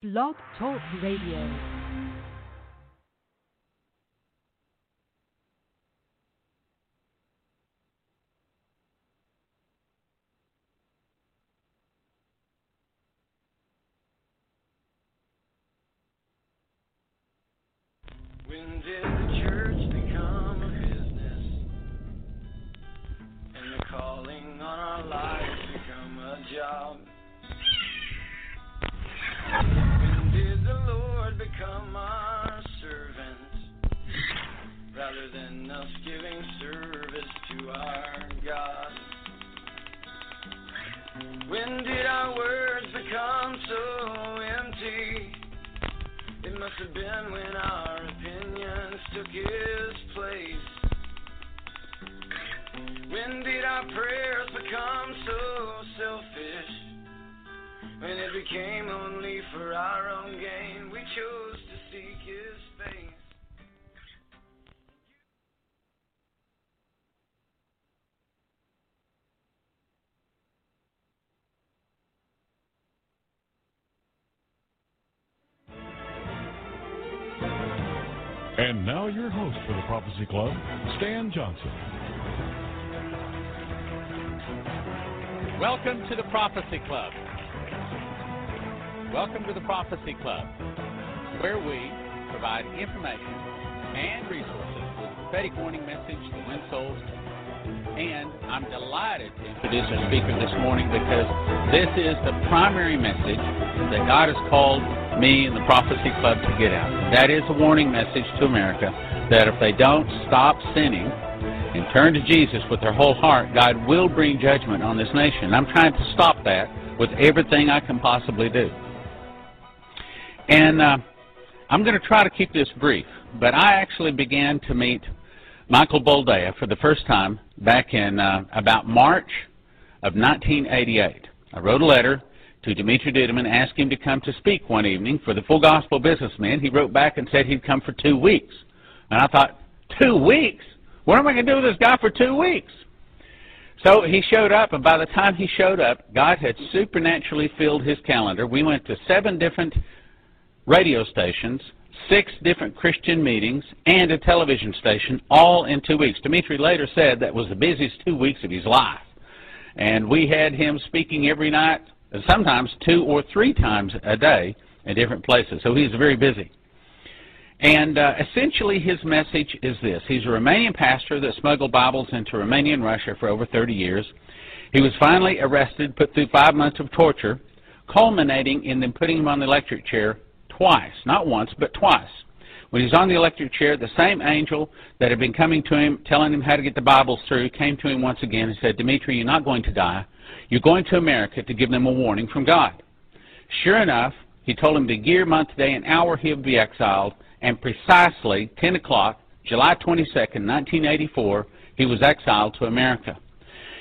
Blog Talk Radio. And now your host for the Prophecy Club, Stan Johnson. Welcome to the Prophecy Club. Welcome to the Prophecy Club, where we provide information and resources with prophetic warning message to win souls. And I'm delighted to introduce our speaker this morning because this is the primary message that God has called me and the Prophecy Club to get out. That is a warning message to America that if they don't stop sinning and turn to Jesus with their whole heart, God will bring judgment on this nation. I'm trying to stop that with everything I can possibly do. And uh, I'm going to try to keep this brief, but I actually began to meet Michael Boldea for the first time back in uh, about March of 1988. I wrote a letter to Dimitri Duduman asking him to come to speak one evening for the Full Gospel Businessman. He wrote back and said he'd come for two weeks. And I thought, two weeks? What am I going to do with this guy for two weeks? So he showed up, and by the time he showed up, God had supernaturally filled his calendar. We went to seven different radio stations, six different Christian meetings, and a television station, all in two weeks. Dimitri later said that was the busiest two weeks of his life. And we had him speaking every night, sometimes two or three times a day in different places. So he's very busy. And uh, essentially his message is this. He's a Romanian pastor that smuggled Bibles into Romania and Russia for over 30 years. He was finally arrested, put through five months of torture, culminating in them putting him on the electric chair twice. Not once, but twice. When he was on the electric chair, the same angel that had been coming to him, telling him how to get the Bibles through, came to him once again and said, Dimitri, you're not going to die. You're going to America to give them a warning from God. Sure enough, he told him the year, month, day, and hour he would be exiled, and precisely 10 o'clock, July 22nd, 1984, he was exiled to America.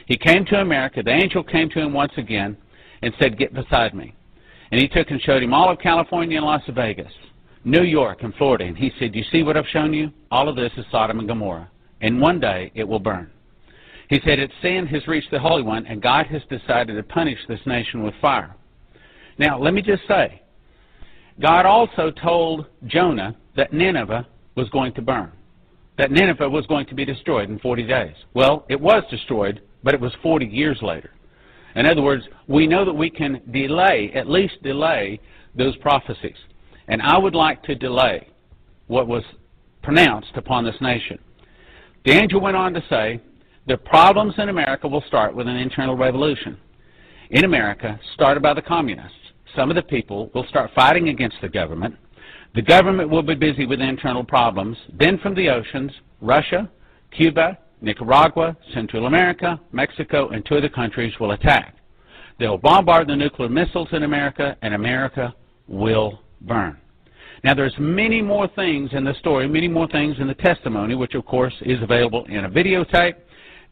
He came to America. The angel came to him once again and said, Get beside me. And he took and showed him all of California and Las Vegas, New York and Florida. And he said, You see what I've shown you? All of this is Sodom and Gomorrah. And one day it will burn. He said, Its sin has reached the Holy One, and God has decided to punish this nation with fire. Now, let me just say, God also told Jonah that Nineveh was going to burn, that Nineveh was going to be destroyed in 40 days. Well, it was destroyed, but it was 40 years later. In other words, we know that we can delay, at least delay, those prophecies. And I would like to delay what was pronounced upon this nation. The angel went on to say, the problems in America will start with an internal revolution. In America, started by the communists. Some of the people will start fighting against the government. The government will be busy with internal problems. Then from the oceans, Russia, Cuba, Nicaragua, Central America, Mexico, and two other countries will attack. They'll bombard the nuclear missiles in America, and America will burn. Now, there's many more things in the story, many more things in the testimony, which of course is available in a videotape,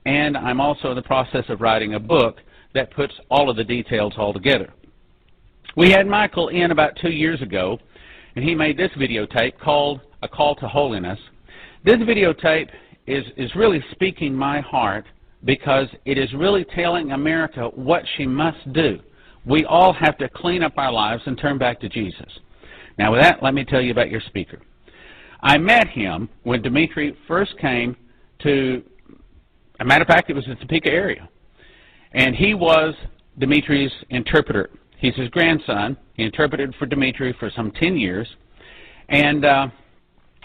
and I'm also in the process of writing a book that puts all of the details all together. We had Michael in about two years ago, and he made this videotape called A Call to Holiness. This videotape is, is really speaking my heart because it is really telling America what she must do. we all have to clean up our lives and turn back to Jesus. Now, with that, let me tell you about your speaker. I met him when Dimitri first came to, a matter of fact, it was the Topeka area. And he was Dimitri's interpreter. He's his grandson. He interpreted for Dimitri for some 10 years. And uh,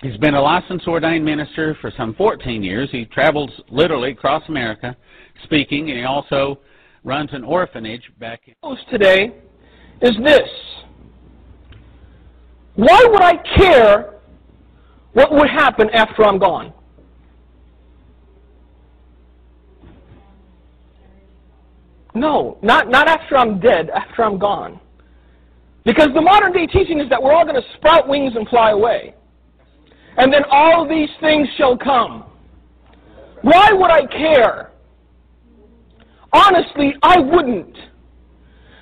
he's been a licensed ordained minister for some 14 years. He travels literally across America speaking, and he also runs an orphanage back in. Today is this. Why would I care what would happen after I'm gone? No, not, not after I'm dead, after I'm gone. Because the modern day teaching is that we're all going to sprout wings and fly away. And then all these things shall come. Why would I care? Honestly, I wouldn't.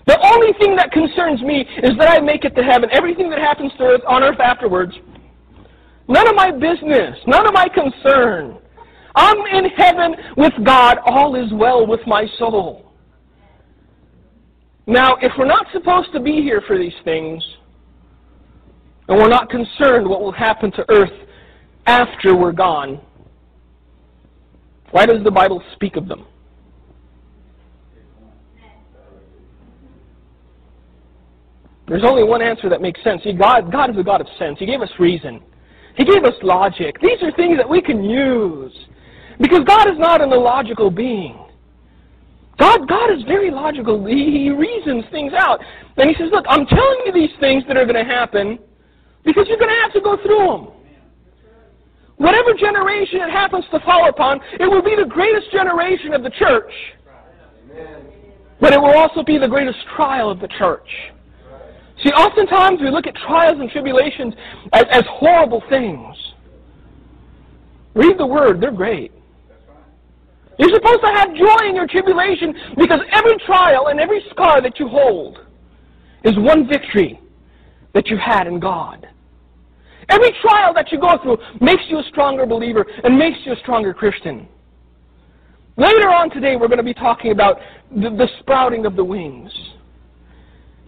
The only thing that concerns me is that I make it to heaven. Everything that happens to earth, on earth afterwards, none of my business, none of my concern. I'm in heaven with God. All is well with my soul. Now, if we're not supposed to be here for these things, and we're not concerned what will happen to earth after we're gone, why does the Bible speak of them? There's only one answer that makes sense. See, God, God is a God of sense. He gave us reason. He gave us logic. These are things that we can use. Because God is not an illogical being. God, God is very logical. He, he reasons things out. And he says, look, I'm telling you these things that are going to happen because you're going to have to go through them. Whatever generation it happens to fall upon, it will be the greatest generation of the church. But it will also be the greatest trial of the church. See, oftentimes we look at trials and tribulations as, as horrible things. Read the Word, they're great. You're supposed to have joy in your tribulation because every trial and every scar that you hold is one victory that you had in God. Every trial that you go through makes you a stronger believer and makes you a stronger Christian. Later on today, we're going to be talking about the, the sprouting of the wings.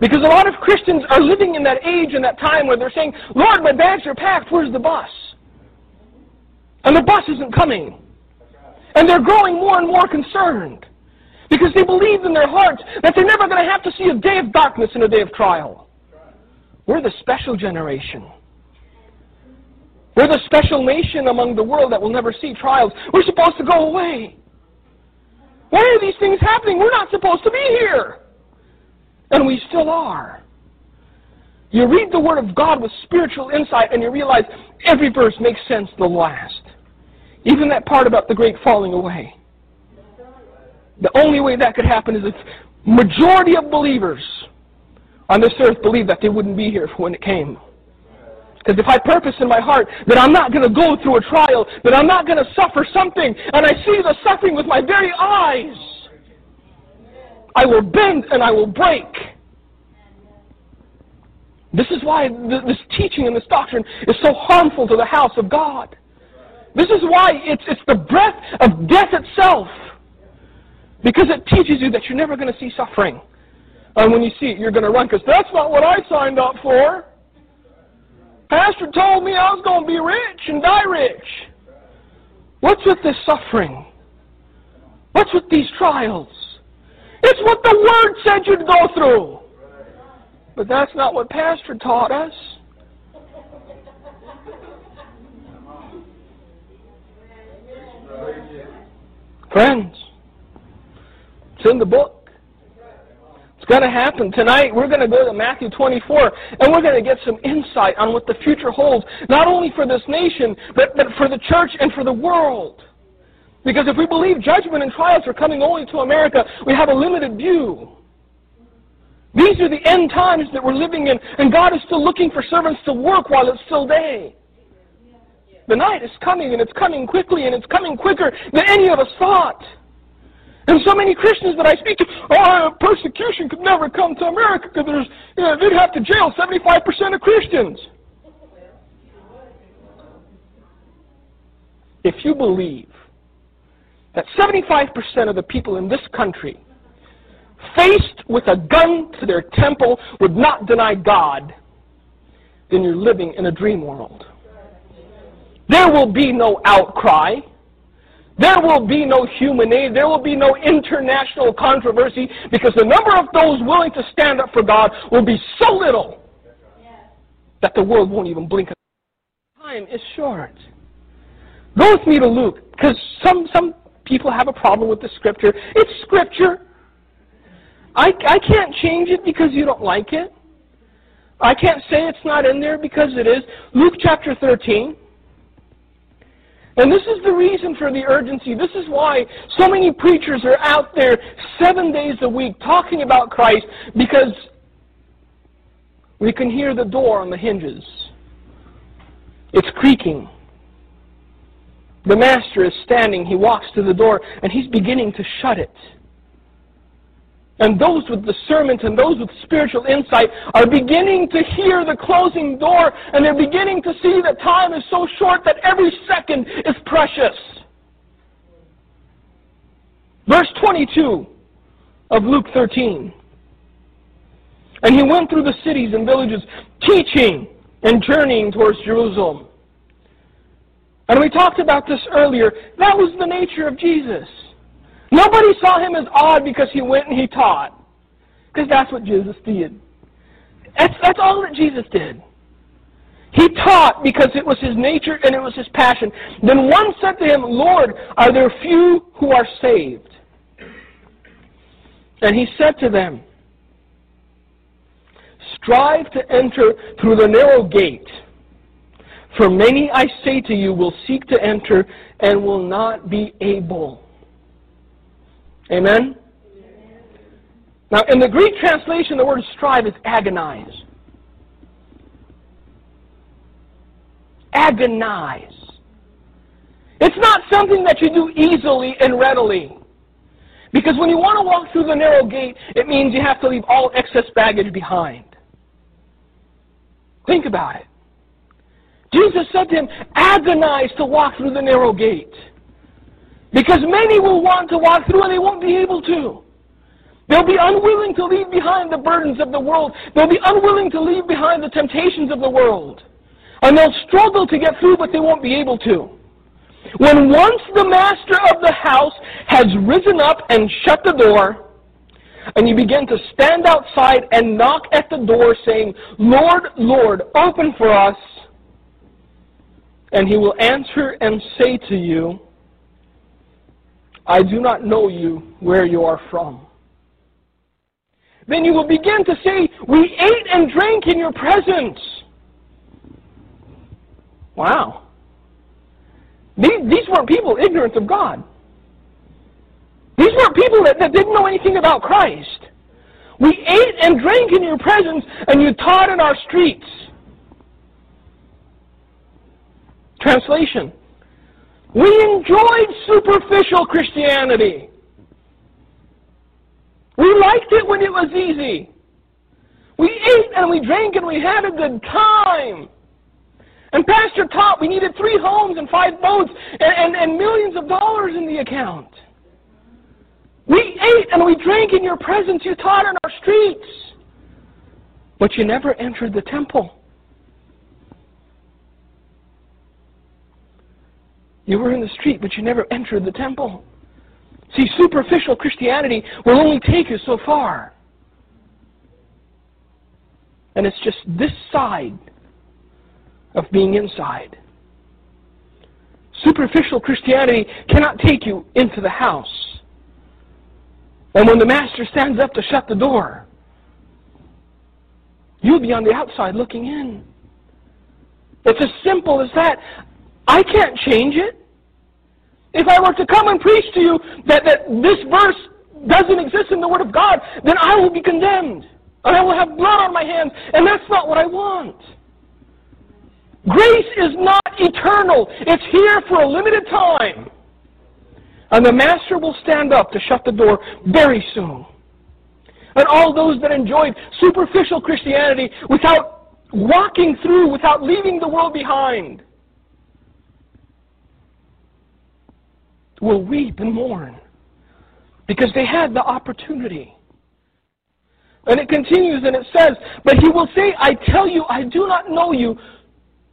Because a lot of Christians are living in that age and that time where they're saying, Lord, my bags are packed, where's the bus? And the bus isn't coming. And they're growing more and more concerned. Because they believe in their hearts that they're never going to have to see a day of darkness and a day of trial. We're the special generation. We're the special nation among the world that will never see trials. We're supposed to go away. Why are these things happening? We're not supposed to be here. And we still are. You read the Word of God with spiritual insight and you realize every verse makes sense the last. Even that part about the great falling away. The only way that could happen is if majority of believers on this earth believe that they wouldn't be here when it came. Because if I purpose in my heart that I'm not going to go through a trial, that I'm not going to suffer something, and I see the suffering with my very eyes, I will bend and I will break. This is why this teaching and this doctrine is so harmful to the house of God. This is why it's, it's the breath of death itself. Because it teaches you that you're never going to see suffering. And when you see it, you're going to run because that's not what I signed up for. Pastor told me I was going to be rich and die rich. What's with this suffering? What's with these trials? It's what the Word said you'd go through. But that's not what Pastor taught us. Friends, it's in the book. Going to happen. Tonight, we're going to go to Matthew 24, and we're going to get some insight on what the future holds, not only for this nation, but, but for the church and for the world. Because if we believe judgment and trials are coming only to America, we have a limited view. These are the end times that we're living in, and God is still looking for servants to work while it's still day. The night is coming, and it's coming quickly, and it's coming quicker than any of us thought. And so many Christians that I speak to, oh, persecution could never come to America because there's, you know, they'd have to jail 75% of Christians. If you believe that 75% of the people in this country faced with a gun to their temple, would not deny God, then you're living in a dream world. There will be no outcry. There will be no human aid. There will be no international controversy because the number of those willing to stand up for God will be so little that the world won't even blink. Time is short. Go with me to Luke because some, some people have a problem with the scripture. It's scripture. I, I can't change it because you don't like it. I can't say it's not in there because it is. Luke chapter 13. And this is the reason for the urgency. This is why so many preachers are out there seven days a week talking about Christ because we can hear the door on the hinges. It's creaking. The master is standing. He walks to the door and he's beginning to shut it. And those with discernment and those with spiritual insight are beginning to hear the closing door and they're beginning to see that time is so short that every second is precious. Verse 22 of Luke 13. And he went through the cities and villages, teaching and journeying towards Jerusalem. And we talked about this earlier. That was the nature of Jesus. Nobody saw him as odd because he went and he taught. Because that's what Jesus did. That's, that's all that Jesus did. He taught because it was his nature and it was his passion. Then one said to him, Lord, are there few who are saved? And he said to them, Strive to enter through the narrow gate. For many, I say to you, will seek to enter and will not be able. Amen? Now, in the Greek translation, the word strive is agonize. Agonize. It's not something that you do easily and readily. Because when you want to walk through the narrow gate, it means you have to leave all excess baggage behind. Think about it. Jesus said to him, agonize to walk through the narrow gate. Because many will want to walk through and they won't be able to. They'll be unwilling to leave behind the burdens of the world. They'll be unwilling to leave behind the temptations of the world. And they'll struggle to get through, but they won't be able to. When once the master of the house has risen up and shut the door, and you begin to stand outside and knock at the door saying, Lord, Lord, open for us, and he will answer and say to you, I do not know you where you are from. Then you will begin to say, We ate and drank in your presence. Wow. These, these weren't people ignorant of God. These weren't people that, that didn't know anything about Christ. We ate and drank in your presence, and you taught in our streets. Translation we enjoyed superficial Christianity. We liked it when it was easy. We ate and we drank and we had a good time. And Pastor taught we needed three homes and five boats and, and, and millions of dollars in the account. We ate and we drank in your presence. You taught in our streets. But you never entered the temple. You were in the street, but you never entered the temple. See, superficial Christianity will only take you so far. And it's just this side of being inside. Superficial Christianity cannot take you into the house. And when the master stands up to shut the door, you'll be on the outside looking in. It's as simple as that. I can't change it. If I were to come and preach to you that, that this verse doesn't exist in the Word of God, then I will be condemned. And I will have blood on my hands. And that's not what I want. Grace is not eternal. It's here for a limited time. And the Master will stand up to shut the door very soon. And all those that enjoyed superficial Christianity without walking through, without leaving the world behind, will weep and mourn because they had the opportunity. And it continues and it says, But he will say, I tell you, I do not know you,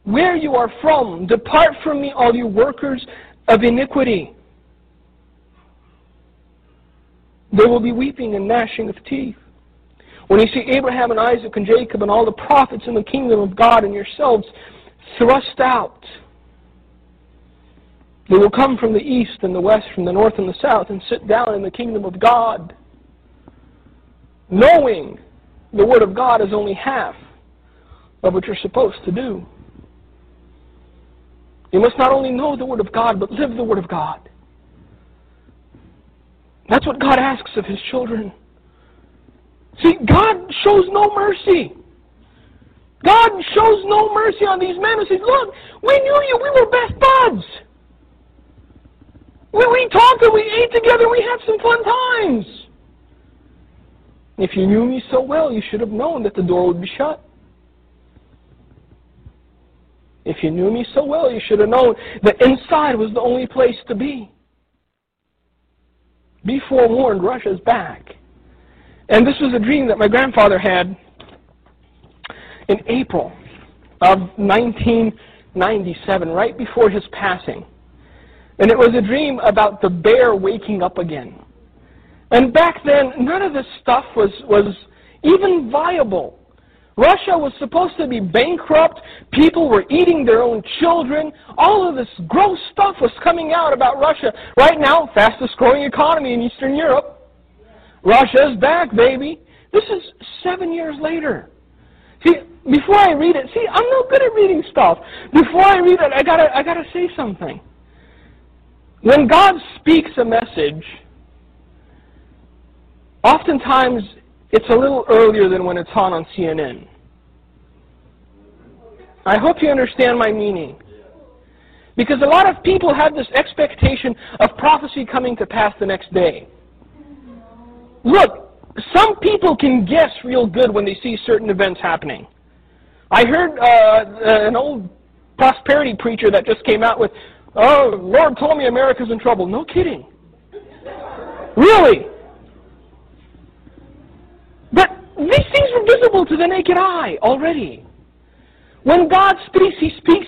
where you are from. Depart from me, all you workers of iniquity. There will be weeping and gnashing of teeth. When you see Abraham and Isaac and Jacob and all the prophets in the kingdom of God and yourselves thrust out, they will come from the east and the west, from the north and the south, and sit down in the kingdom of God, knowing the Word of God is only half of what you're supposed to do. You must not only know the Word of God, but live the Word of God. That's what God asks of His children. See, God shows no mercy. God shows no mercy on these men who say, Look, we knew you, we were best buds. We, we talked and we ate together, we had some fun times. If you knew me so well, you should have known that the door would be shut. If you knew me so well, you should have known that inside was the only place to be. Be forewarned, Russia's back. And this was a dream that my grandfather had in April of 1997, right before his passing. And it was a dream about the bear waking up again. And back then, none of this stuff was, was even viable. Russia was supposed to be bankrupt. People were eating their own children. All of this gross stuff was coming out about Russia. Right now, fastest growing economy in Eastern Europe. Russia's back, baby. This is seven years later. See, before I read it, see, I'm no good at reading stuff. Before I read it, I gotta, I gotta say something. When God speaks a message, oftentimes it's a little earlier than when it's on on CNN. I hope you understand my meaning. Because a lot of people have this expectation of prophecy coming to pass the next day. Look, some people can guess real good when they see certain events happening. I heard uh, an old prosperity preacher that just came out with, Oh, Lord told me America's in trouble. No kidding. Really? But these things were visible to the naked eye already. When God speaks, He speaks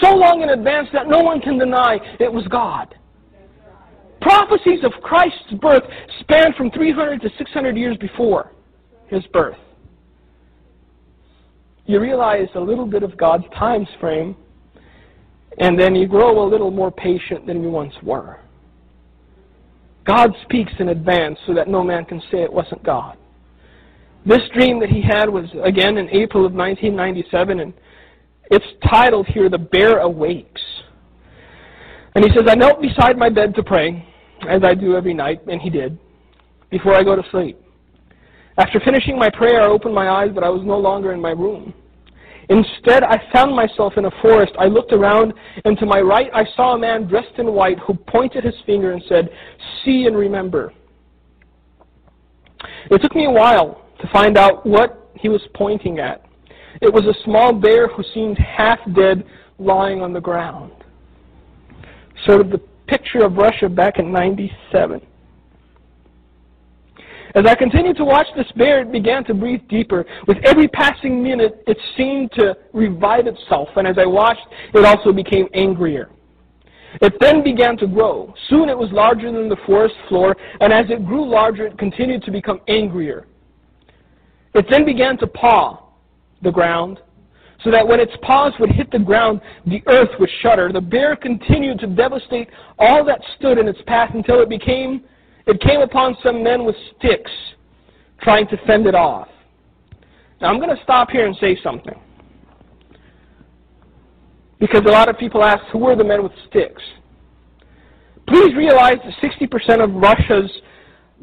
so long in advance that no one can deny it was God. Prophecies of Christ's birth span from 300 to 600 years before His birth. You realize a little bit of God's time frame, and then you grow a little more patient than you once were. God speaks in advance so that no man can say it wasn't God. This dream that he had was again in April of 1997, and it's titled here, The Bear Awakes. And he says, I knelt beside my bed to pray, as I do every night, and he did, before I go to sleep. After finishing my prayer, I opened my eyes, but I was no longer in my room. Instead, I found myself in a forest. I looked around, and to my right, I saw a man dressed in white who pointed his finger and said, See and remember. It took me a while to find out what he was pointing at. It was a small bear who seemed half dead lying on the ground. Sort of the picture of Russia back in 97. As I continued to watch bear, it began to breathe deeper. With every passing minute, it seemed to revive itself, and as I watched, it also became angrier. It then began to grow. Soon it was larger than the forest floor, and as it grew larger, it continued to become angrier. It then began to paw the ground, so that when its paws would hit the ground, the earth would shudder. The bear continued to devastate all that stood in its path until it became it came upon some men with sticks trying to fend it off. Now I'm going to stop here and say something. Because a lot of people ask, who are the men with sticks? Please realize that 60% of Russia's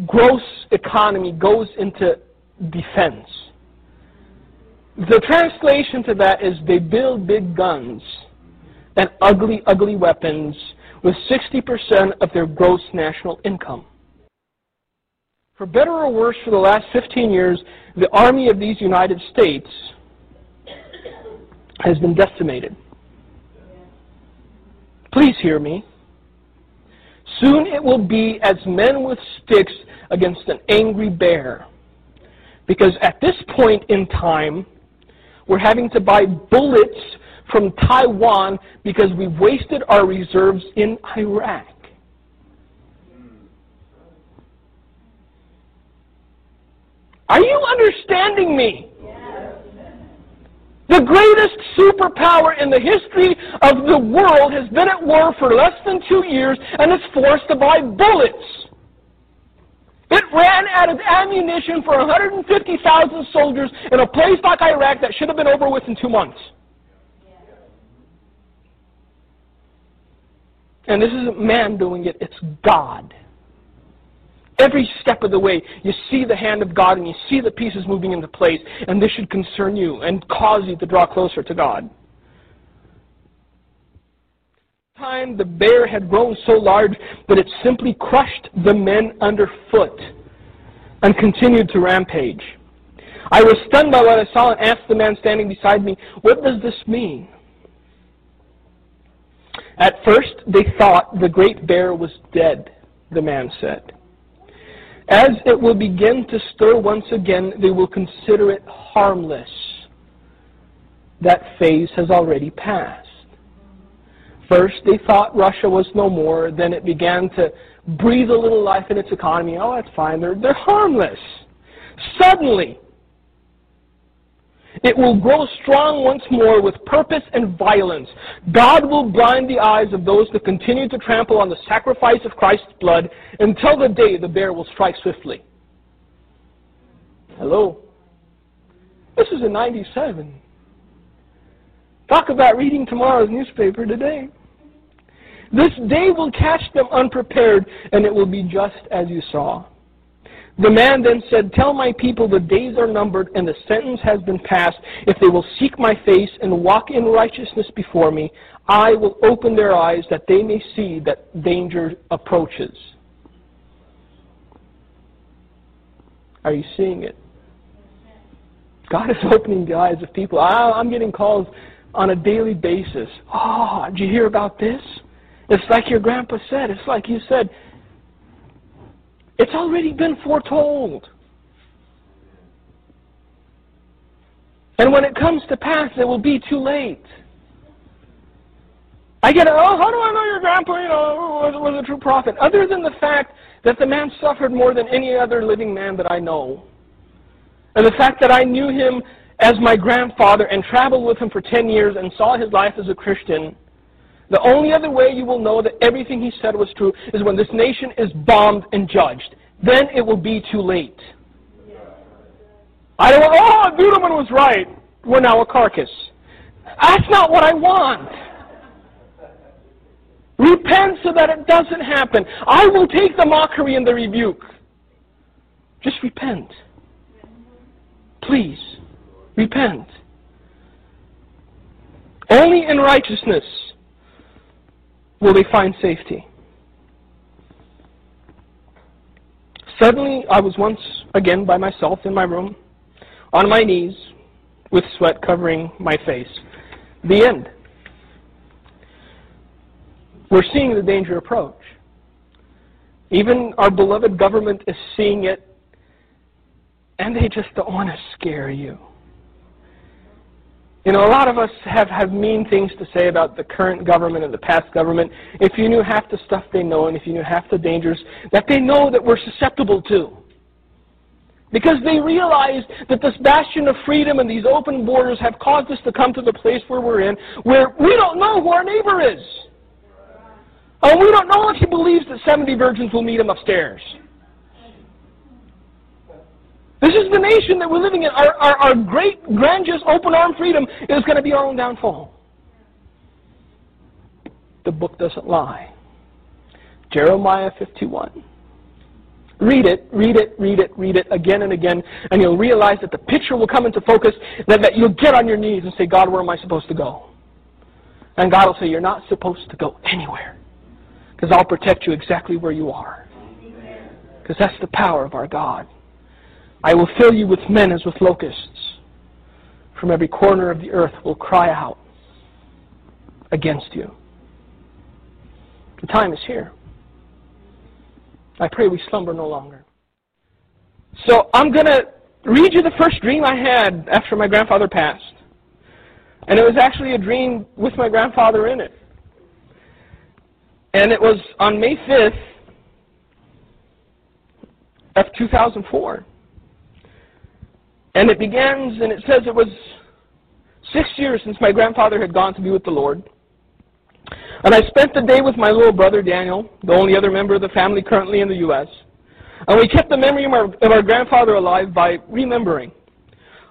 gross economy goes into defense. The translation to that is they build big guns and ugly, ugly weapons with 60% of their gross national income. For better or worse, for the last 15 years, the army of these United States has been decimated. Please hear me. Soon it will be as men with sticks against an angry bear. Because at this point in time, we're having to buy bullets from Taiwan because we've wasted our reserves in Iraq. Are you understanding me? The greatest superpower in the history of the world has been at war for less than two years and is forced to buy bullets. It ran out of ammunition for 150,000 soldiers in a place like Iraq that should have been over with in two months. And this isn't man doing it, it's God. Every step of the way, you see the hand of God and you see the pieces moving into place, and this should concern you and cause you to draw closer to God. Time the bear had grown so large that it simply crushed the men underfoot and continued to rampage. I was stunned by what I saw and asked the man standing beside me, What does this mean? At first, they thought the great bear was dead, the man said. As it will begin to stir once again, they will consider it harmless. That phase has already passed. First, they thought Russia was no more. Then it began to breathe a little life in its economy. Oh, that's fine. They're, they're harmless. Suddenly, it will grow strong once more with purpose and violence. God will blind the eyes of those that continue to trample on the sacrifice of Christ's blood until the day the bear will strike swiftly. Hello? This is in 97. Talk about reading tomorrow's newspaper today. This day will catch them unprepared, and it will be just as you saw. The man then said, Tell my people the days are numbered and the sentence has been passed. If they will seek my face and walk in righteousness before me, I will open their eyes that they may see that danger approaches. Are you seeing it? God is opening the eyes of people. I'm getting calls on a daily basis. Oh, did you hear about this? It's like your grandpa said. It's like you said. It's already been foretold. And when it comes to pass, it will be too late. I get, oh, how do I know your grandpa, you know, was, was a true prophet? Other than the fact that the man suffered more than any other living man that I know. And the fact that I knew him as my grandfather and traveled with him for 10 years and saw his life as a Christian the only other way you will know that everything he said was true is when this nation is bombed and judged. Then it will be too late. I don't want, oh, Duduman was right. We're now a carcass. That's not what I want. Repent so that it doesn't happen. I will take the mockery and the rebuke. Just repent. Please, repent. Only in righteousness will they find safety? Suddenly, I was once again by myself in my room, on my knees, with sweat covering my face. The end. We're seeing the danger approach. Even our beloved government is seeing it, and they just don't want to scare you. You know, a lot of us have, have mean things to say about the current government and the past government. If you knew half the stuff they know and if you knew half the dangers that they know that we're susceptible to. Because they realize that this bastion of freedom and these open borders have caused us to come to the place where we're in, where we don't know who our neighbor is. And we don't know if he believes that 70 virgins will meet him upstairs. This is the nation that we're living in. Our, our, our great, grandiose, open arm freedom is going to be our own downfall. The book doesn't lie. Jeremiah 51. Read it, read it, read it, read it again and again, and you'll realize that the picture will come into focus, that, that you'll get on your knees and say, God, where am I supposed to go? And God will say, You're not supposed to go anywhere, because I'll protect you exactly where you are. Because that's the power of our God. I will fill you with men as with locusts. From every corner of the earth will cry out against you. The time is here. I pray we slumber no longer. So I'm going to read you the first dream I had after my grandfather passed. And it was actually a dream with my grandfather in it. And it was on May 5th of 2004. And it begins, and it says it was six years since my grandfather had gone to be with the Lord. And I spent the day with my little brother Daniel, the only other member of the family currently in the U.S. And we kept the memory of our, of our grandfather alive by remembering.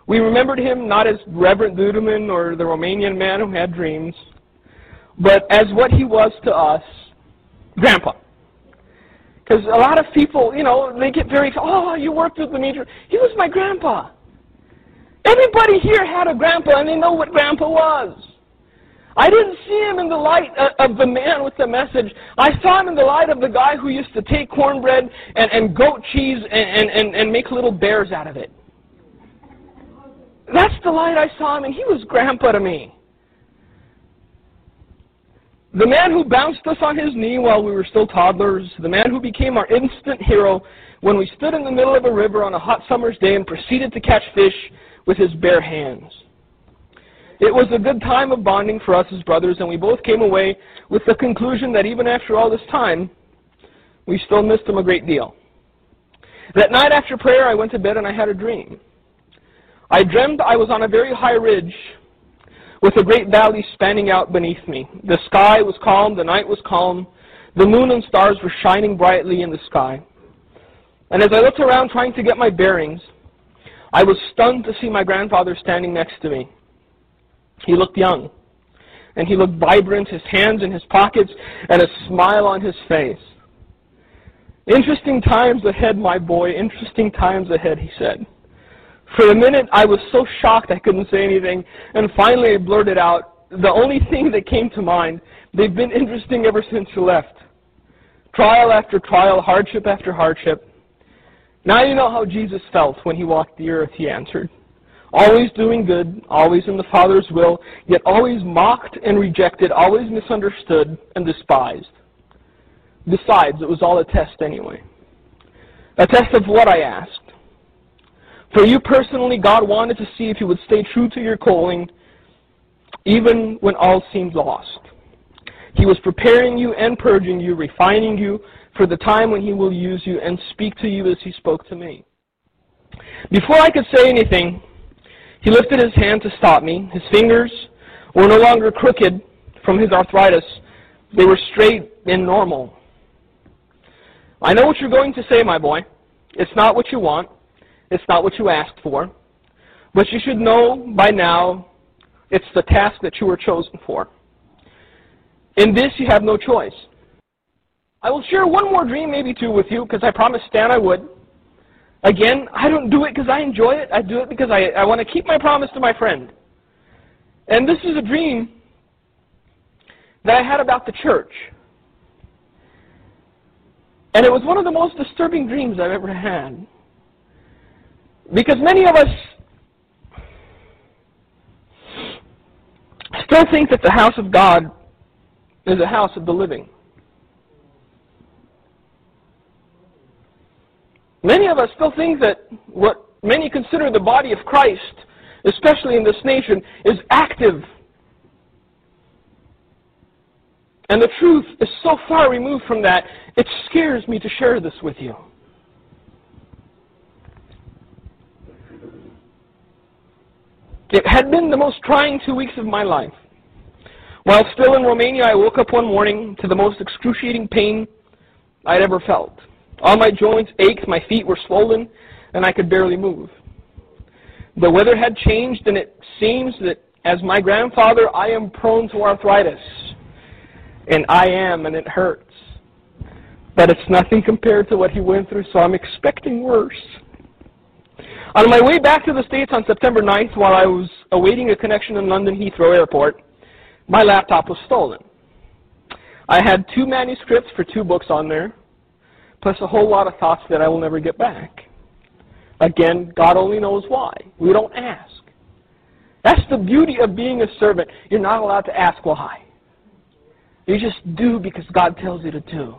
We remembered him not as Reverend Duduman or the Romanian man who had dreams, but as what he was to us, Grandpa. Because a lot of people, you know, they get very, oh, you worked with the major. He was my grandpa. Everybody here had a grandpa, and they know what grandpa was. I didn't see him in the light of the man with the message. I saw him in the light of the guy who used to take cornbread and, and goat cheese and, and, and make little bears out of it. That's the light I saw him, in. he was grandpa to me. The man who bounced us on his knee while we were still toddlers, the man who became our instant hero when we stood in the middle of a river on a hot summer's day and proceeded to catch fish with his bare hands. It was a good time of bonding for us as brothers, and we both came away with the conclusion that even after all this time, we still missed him a great deal. That night after prayer, I went to bed and I had a dream. I dreamed I was on a very high ridge with a great valley spanning out beneath me. The sky was calm, the night was calm, the moon and stars were shining brightly in the sky. And as I looked around trying to get my bearings, I was stunned to see my grandfather standing next to me. He looked young, and he looked vibrant, his hands in his pockets, and a smile on his face. Interesting times ahead, my boy, interesting times ahead, he said. For a minute, I was so shocked I couldn't say anything, and finally I blurted out, the only thing that came to mind, they've been interesting ever since you left. Trial after trial, hardship after hardship. Now you know how Jesus felt when he walked the earth, he answered always doing good, always in the Father's will, yet always mocked and rejected, always misunderstood and despised. Besides, it was all a test anyway. A test of what I asked. For you personally, God wanted to see if you would stay true to your calling, even when all seemed lost. He was preparing you and purging you, refining you for the time when He will use you and speak to you as He spoke to me. Before I could say anything, he lifted his hand to stop me. His fingers were no longer crooked from his arthritis. They were straight and normal. I know what you're going to say, my boy. It's not what you want. It's not what you asked for. But you should know by now it's the task that you were chosen for. In this, you have no choice. I will share one more dream, maybe two, with you, because I promised Stan I would. Again, I don't do it because I enjoy it. I do it because I, I want to keep my promise to my friend. And this is a dream that I had about the church. And it was one of the most disturbing dreams I've ever had. Because many of us still think that the house of God is a house of the living. Many of us still think that what many consider the body of Christ, especially in this nation, is active. And the truth is so far removed from that, it scares me to share this with you. It had been the most trying two weeks of my life. While still in Romania, I woke up one morning to the most excruciating pain I'd ever felt. All my joints ached, my feet were swollen, and I could barely move. The weather had changed, and it seems that as my grandfather, I am prone to arthritis. And I am, and it hurts. But it's nothing compared to what he went through, so I'm expecting worse. On my way back to the States on September 9th, while I was awaiting a connection in London Heathrow Airport, my laptop was stolen. I had two manuscripts for two books on there, plus a whole lot of thoughts that I will never get back. Again, God only knows why. We don't ask. That's the beauty of being a servant. You're not allowed to ask why. You just do because God tells you to do.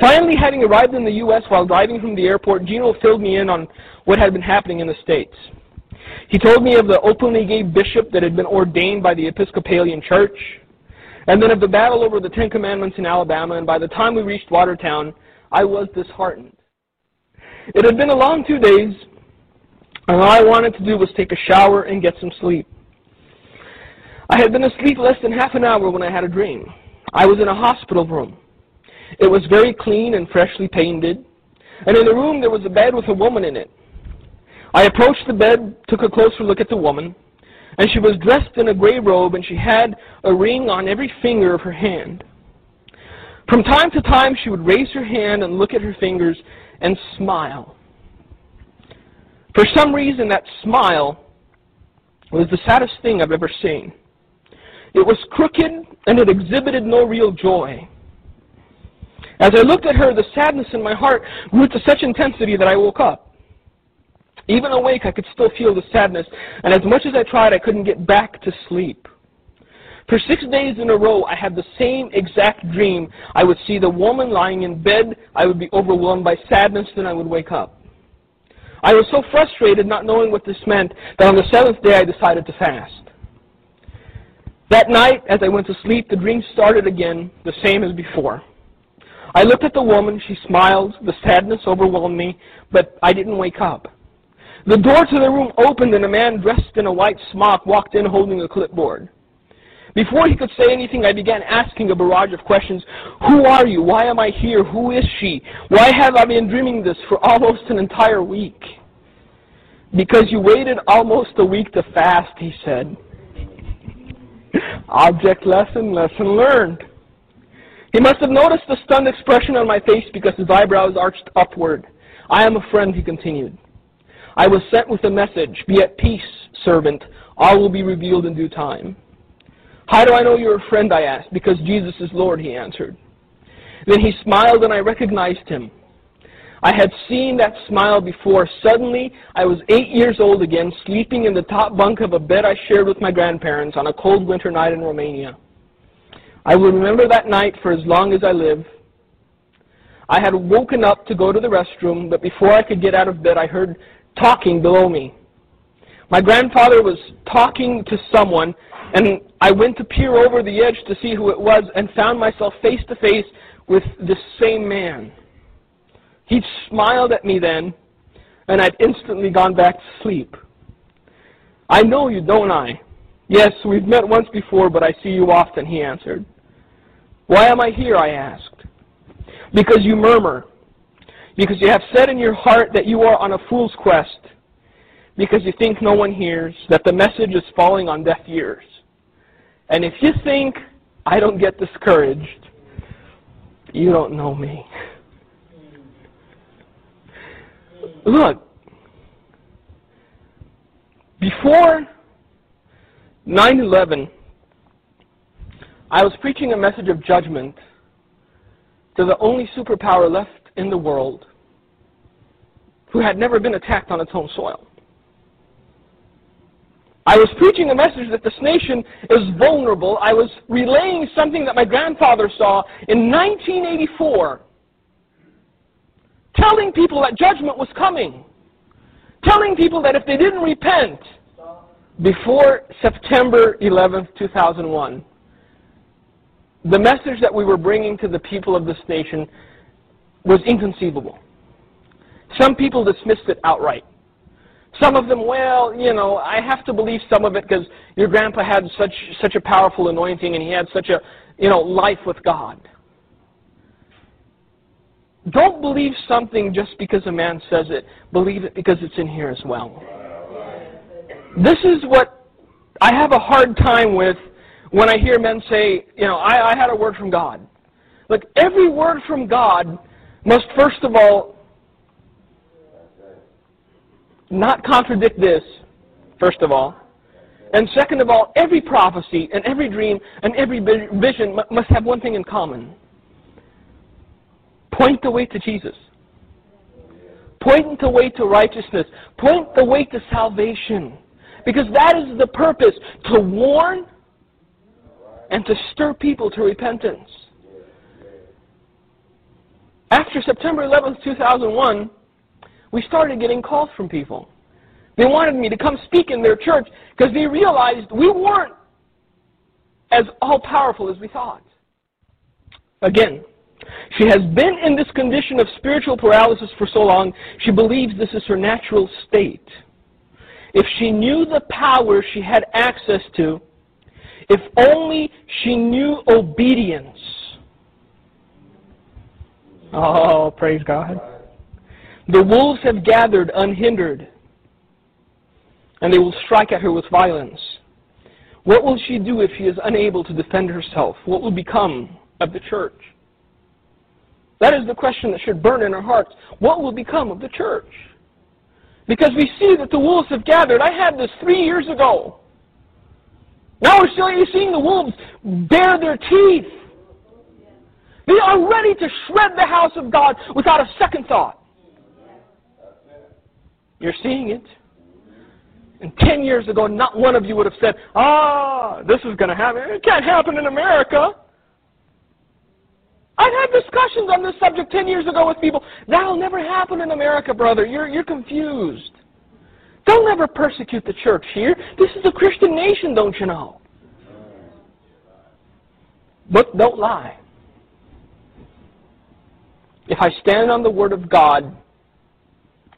Finally, having arrived in the U.S. while driving from the airport, Gino filled me in on what had been happening in the States. He told me of the openly gay bishop that had been ordained by the Episcopalian Church, and then of the battle over the Ten Commandments in Alabama, and by the time we reached Watertown, I was disheartened. It had been a long two days, and all I wanted to do was take a shower and get some sleep. I had been asleep less than half an hour when I had a dream. I was in a hospital room. It was very clean and freshly painted, and in the room there was a bed with a woman in it. I approached the bed, took a closer look at the woman, and she was dressed in a gray robe and she had a ring on every finger of her hand. From time to time she would raise her hand and look at her fingers and smile. For some reason that smile was the saddest thing I've ever seen. It was crooked and it exhibited no real joy. As I looked at her, the sadness in my heart grew to such intensity that I woke up. Even awake, I could still feel the sadness, and as much as I tried, I couldn't get back to sleep. For six days in a row, I had the same exact dream. I would see the woman lying in bed, I would be overwhelmed by sadness, then I would wake up. I was so frustrated not knowing what this meant that on the seventh day I decided to fast. That night, as I went to sleep, the dream started again, the same as before. I looked at the woman, she smiled, the sadness overwhelmed me, but I didn't wake up. The door to the room opened and a man dressed in a white smock walked in holding a clipboard. Before he could say anything, I began asking a barrage of questions. Who are you? Why am I here? Who is she? Why have I been dreaming this for almost an entire week? Because you waited almost a week to fast, he said. Object lesson, lesson learned. He must have noticed the stunned expression on my face because his eyebrows arched upward. I am a friend, he continued. I was sent with a message. Be at peace, servant. All will be revealed in due time. How do I know you're a friend, I asked. Because Jesus is Lord, he answered. Then he smiled and I recognized him. I had seen that smile before. Suddenly, I was eight years old again, sleeping in the top bunk of a bed I shared with my grandparents on a cold winter night in Romania. I will remember that night for as long as I live. I had woken up to go to the restroom, but before I could get out of bed, I heard talking below me. My grandfather was talking to someone, and I went to peer over the edge to see who it was and found myself face to face with the same man. He smiled at me then, and I'd instantly gone back to sleep. I know you, don't I? Yes, we've met once before, but I see you often, he answered. Why am I here, I asked. Because you murmur. Because you have said in your heart that you are on a fool's quest. Because you think no one hears, that the message is falling on deaf ears. And if you think I don't get discouraged, you don't know me. Look, before 9 11, I was preaching a message of judgment to the only superpower left in the world who had never been attacked on its own soil. I was preaching a message that this nation is vulnerable. I was relaying something that my grandfather saw in 1984 telling people that judgment was coming, telling people that if they didn't repent before September 11th, 2001, the message that we were bringing to the people of this nation was inconceivable. Some people dismissed it outright. Some of them, well, you know, I have to believe some of it because your grandpa had such such a powerful anointing and he had such a, you know, life with God. Don't believe something just because a man says it. Believe it because it's in here as well. This is what I have a hard time with when I hear men say, you know, I, I had a word from God. Look, every word from God must first of all not contradict this, first of all. And second of all, every prophecy and every dream and every vision must have one thing in common Point the way to Jesus. Point the way to righteousness. Point the way to salvation. Because that is the purpose to warn and to stir people to repentance. After September 11th, 2001, we started getting calls from people. They wanted me to come speak in their church because they realized we weren't as all powerful as we thought. Again, she has been in this condition of spiritual paralysis for so long, she believes this is her natural state. If she knew the power she had access to, if only she knew obedience. Oh, praise God. The wolves have gathered unhindered, and they will strike at her with violence. What will she do if she is unable to defend herself? What will become of the church? That is the question that should burn in our hearts. What will become of the church? Because we see that the wolves have gathered. I had this three years ago. Now we're still seeing the wolves bare their teeth. They are ready to shred the house of God without a second thought. You're seeing it. And ten years ago, not one of you would have said, ah, this is going to happen. It can't happen in America. I've had discussions on this subject 10 years ago with people. That'll never happen in America, brother. You're, you're confused. They'll never persecute the church here. This is a Christian nation, don't you know? But don't lie. If I stand on the Word of God,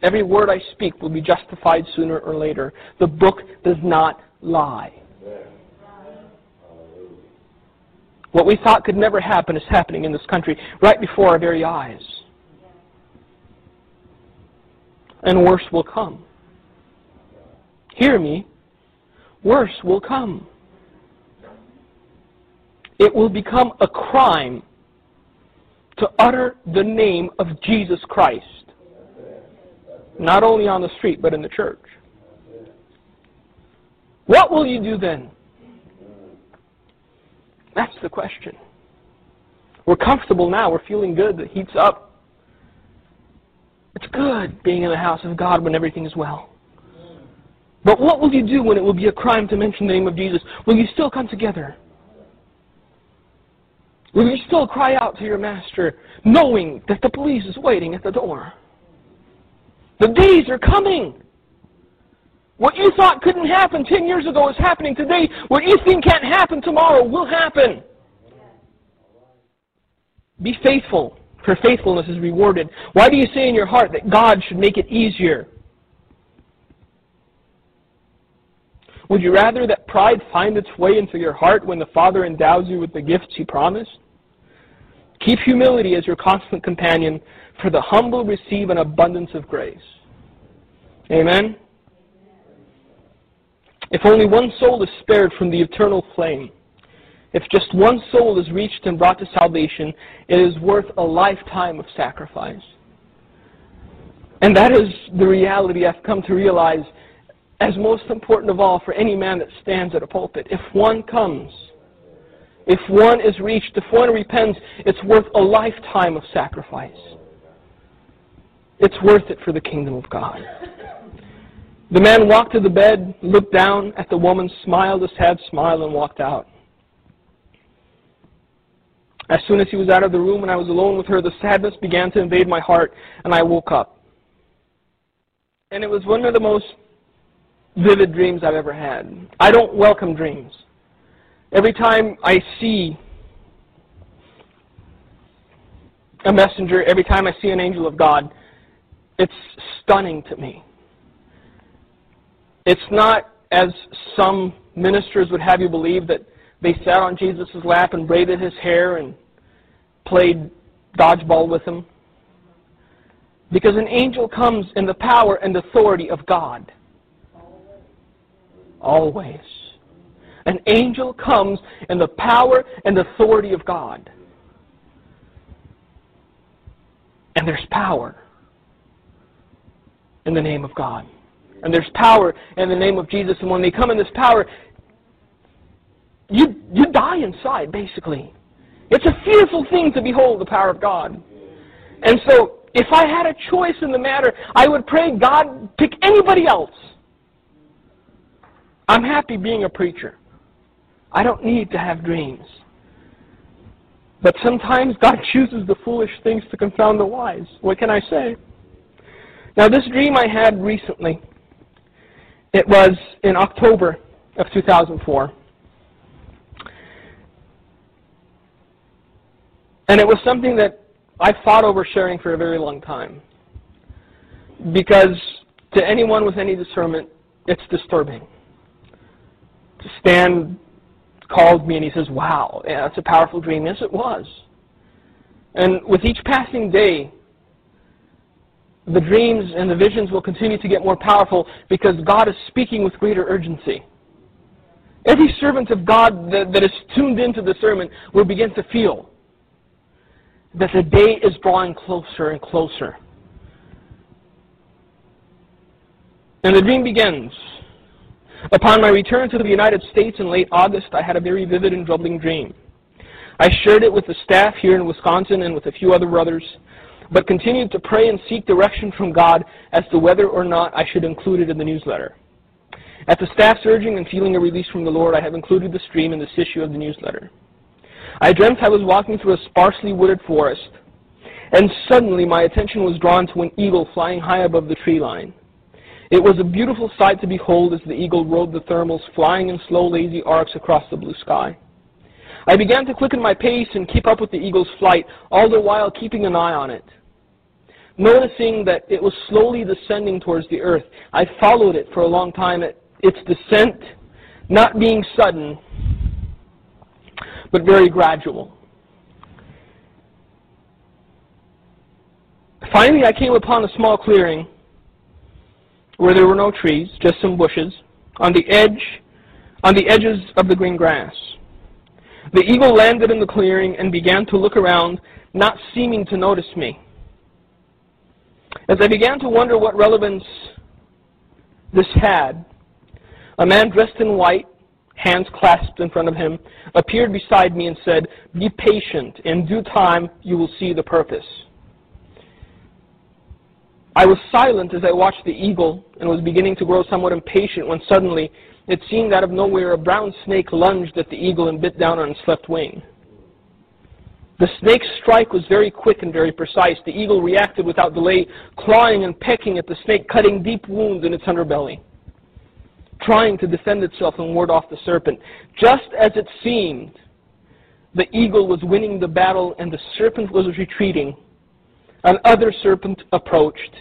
every word I speak will be justified sooner or later. The book does not lie. What we thought could never happen is happening in this country right before our very eyes. And worse will come. Hear me. Worse will come. It will become a crime to utter the name of Jesus Christ. Not only on the street, but in the church. What will you do then? That's the question. We're comfortable now. We're feeling good. The heat's up. It's good being in the house of God when everything is well. But what will you do when it will be a crime to mention the name of Jesus? Will you still come together? Will you still cry out to your master, knowing that the police is waiting at the door? The days are coming. What you thought couldn't happen 10 years ago is happening today. What you think can't happen tomorrow will happen. Be faithful, for faithfulness is rewarded. Why do you say in your heart that God should make it easier? Would you rather that pride find its way into your heart when the Father endows you with the gifts He promised? Keep humility as your constant companion, for the humble receive an abundance of grace. Amen? If only one soul is spared from the eternal flame, if just one soul is reached and brought to salvation, it is worth a lifetime of sacrifice. And that is the reality I've come to realize as most important of all for any man that stands at a pulpit. If one comes, if one is reached, if one repents, it's worth a lifetime of sacrifice. It's worth it for the kingdom of God. The man walked to the bed, looked down at the woman, smiled a sad smile, and walked out. As soon as he was out of the room and I was alone with her, the sadness began to invade my heart, and I woke up. And it was one of the most vivid dreams I've ever had. I don't welcome dreams. Every time I see a messenger, every time I see an angel of God, it's stunning to me. It's not as some ministers would have you believe that they sat on Jesus' lap and braided his hair and played dodgeball with him. Because an angel comes in the power and authority of God. Always. An angel comes in the power and authority of God. And there's power in the name of God. And there's power in the name of Jesus. And when they come in this power, you, you die inside, basically. It's a fearful thing to behold the power of God. And so, if I had a choice in the matter, I would pray God pick anybody else. I'm happy being a preacher. I don't need to have dreams. But sometimes God chooses the foolish things to confound the wise. What can I say? Now, this dream I had recently, it was in October of 2004. And it was something that I fought over sharing for a very long time. Because to anyone with any discernment, it's disturbing. Stan called me and he says, Wow, yeah, that's a powerful dream. Yes, it was. And with each passing day, the dreams and the visions will continue to get more powerful because God is speaking with greater urgency. Every servant of God that, that is tuned into the sermon will begin to feel that the day is drawing closer and closer. And the dream begins. Upon my return to the United States in late August, I had a very vivid and troubling dream. I shared it with the staff here in Wisconsin and with a few other brothers, but continued to pray and seek direction from God as to whether or not I should include it in the newsletter. At the staff's urging and feeling a release from the Lord, I have included this dream in this issue of the newsletter. I dreamt I was walking through a sparsely wooded forest, and suddenly my attention was drawn to an eagle flying high above the tree line. It was a beautiful sight to behold as the eagle rode the thermals, flying in slow, lazy arcs across the blue sky. I began to quicken my pace and keep up with the eagle's flight, all the while keeping an eye on it. Noticing that it was slowly descending towards the earth, I followed it for a long time, its descent not being sudden, but very gradual. Finally, I came upon a small clearing where there were no trees, just some bushes, on the edge, on the edges of the green grass. The eagle landed in the clearing and began to look around, not seeming to notice me. As I began to wonder what relevance this had, a man dressed in white, hands clasped in front of him, appeared beside me and said, Be patient. In due time, you will see the purpose. I was silent as I watched the eagle and was beginning to grow somewhat impatient when suddenly it seemed out of nowhere a brown snake lunged at the eagle and bit down on its left wing. The snake's strike was very quick and very precise. The eagle reacted without delay, clawing and pecking at the snake, cutting deep wounds in its underbelly, trying to defend itself and ward off the serpent. Just as it seemed, the eagle was winning the battle and the serpent was retreating Another serpent approached,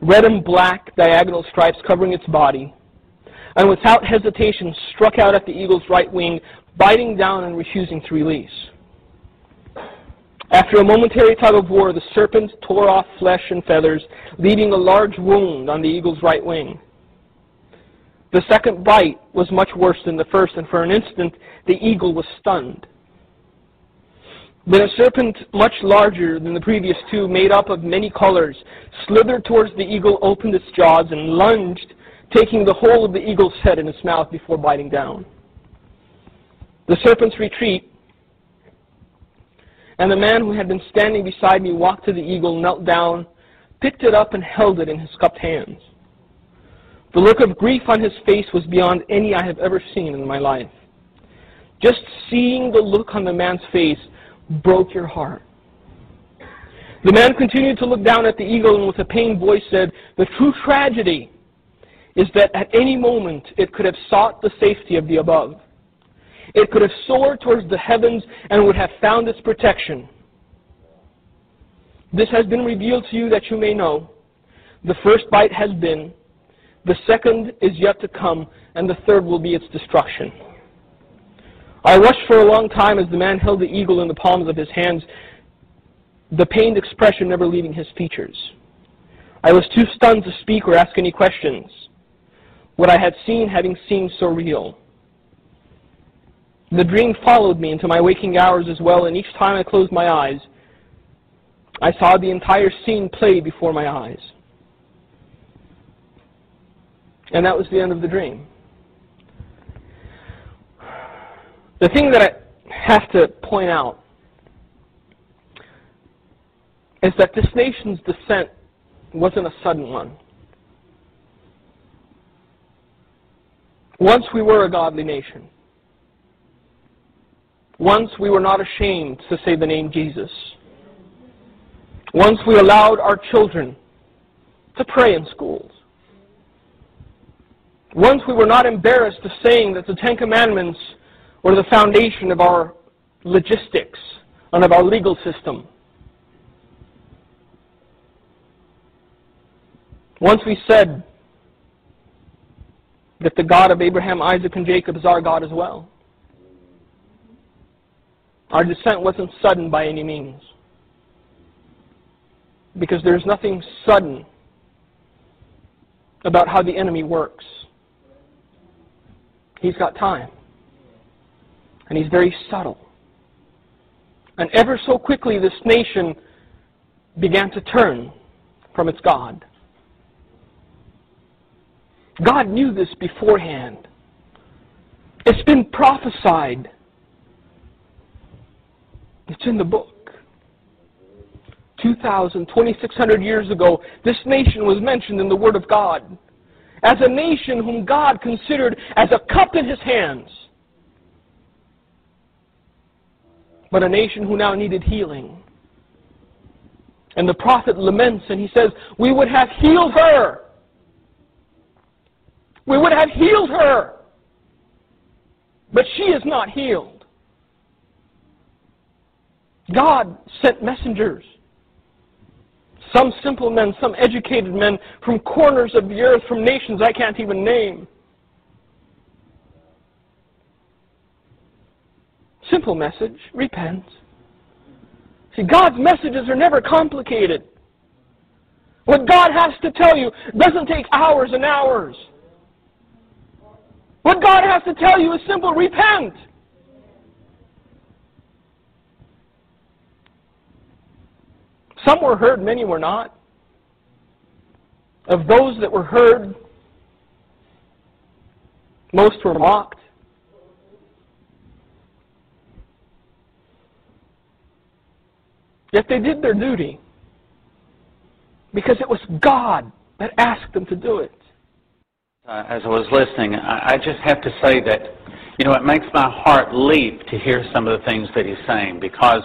red and black diagonal stripes covering its body, and without hesitation struck out at the eagle's right wing, biting down and refusing to release. After a momentary tug of war, the serpent tore off flesh and feathers, leaving a large wound on the eagle's right wing. The second bite was much worse than the first, and for an instant the eagle was stunned. Then a serpent much larger than the previous two, made up of many colors, slithered towards the eagle, opened its jaws, and lunged, taking the whole of the eagle's head in its mouth before biting down. The serpent's retreat, and the man who had been standing beside me walked to the eagle, knelt down, picked it up, and held it in his cupped hands. The look of grief on his face was beyond any I have ever seen in my life. Just seeing the look on the man's face broke your heart. The man continued to look down at the eagle and with a pained voice said, The true tragedy is that at any moment it could have sought the safety of the above. It could have soared towards the heavens and would have found its protection. This has been revealed to you that you may know. The first bite has been, the second is yet to come, and the third will be its destruction. I watched for a long time as the man held the eagle in the palms of his hands, the pained expression never leaving his features. I was too stunned to speak or ask any questions. What I had seen having seemed so real. The dream followed me into my waking hours as well, and each time I closed my eyes, I saw the entire scene play before my eyes. And that was the end of the dream. The thing that I have to point out is that this nation's descent wasn't a sudden one. Once we were a godly nation. Once we were not ashamed to say the name Jesus. Once we allowed our children to pray in schools. Once we were not embarrassed of saying that the Ten Commandments were the foundation of our logistics and of our legal system. Once we said that the God of Abraham, Isaac, and Jacob is our God as well. Our descent wasn't sudden by any means. Because there's nothing sudden about how the enemy works. He's got time. And he's very subtle. And ever so quickly, this nation began to turn from its God. God knew this beforehand. It's been prophesied. It's in the book. 2,000, 2,600 years ago, this nation was mentioned in the Word of God as a nation whom God considered as a cup in His hands, but a nation who now needed healing. And the prophet laments and he says, We would have healed her we would have healed her. But she is not healed. God sent messengers. Some simple men, some educated men from corners of the earth, from nations I can't even name. Simple message repent. See, God's messages are never complicated. What God has to tell you doesn't take hours and hours. What God has to tell you is simple repent. Some were heard, many were not. Of those that were heard, most were mocked. Yet they did their duty because it was God that asked them to do it uh, as I was listening, I, I just have to say that, you know, it makes my heart leap to hear some of the things that he's saying because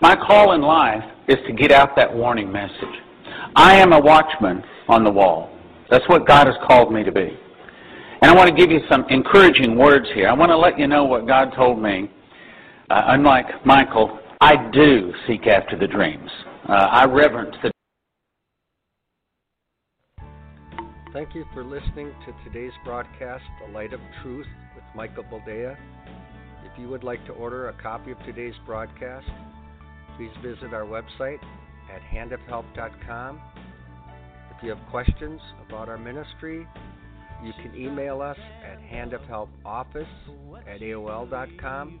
my call in life is to get out that warning message. I am a watchman on the wall. That's what God has called me to be. And I want to give you some encouraging words here. I want to let you know what God told me. Uh, unlike Michael, I do seek after the dreams. Uh, I reverence the Thank you for listening to today's broadcast, The Light of Truth with Michael Boldea. If you would like to order a copy of today's broadcast, please visit our website at handofhelp.com. If you have questions about our ministry, you can email us at handofhelpoffice at AOL.com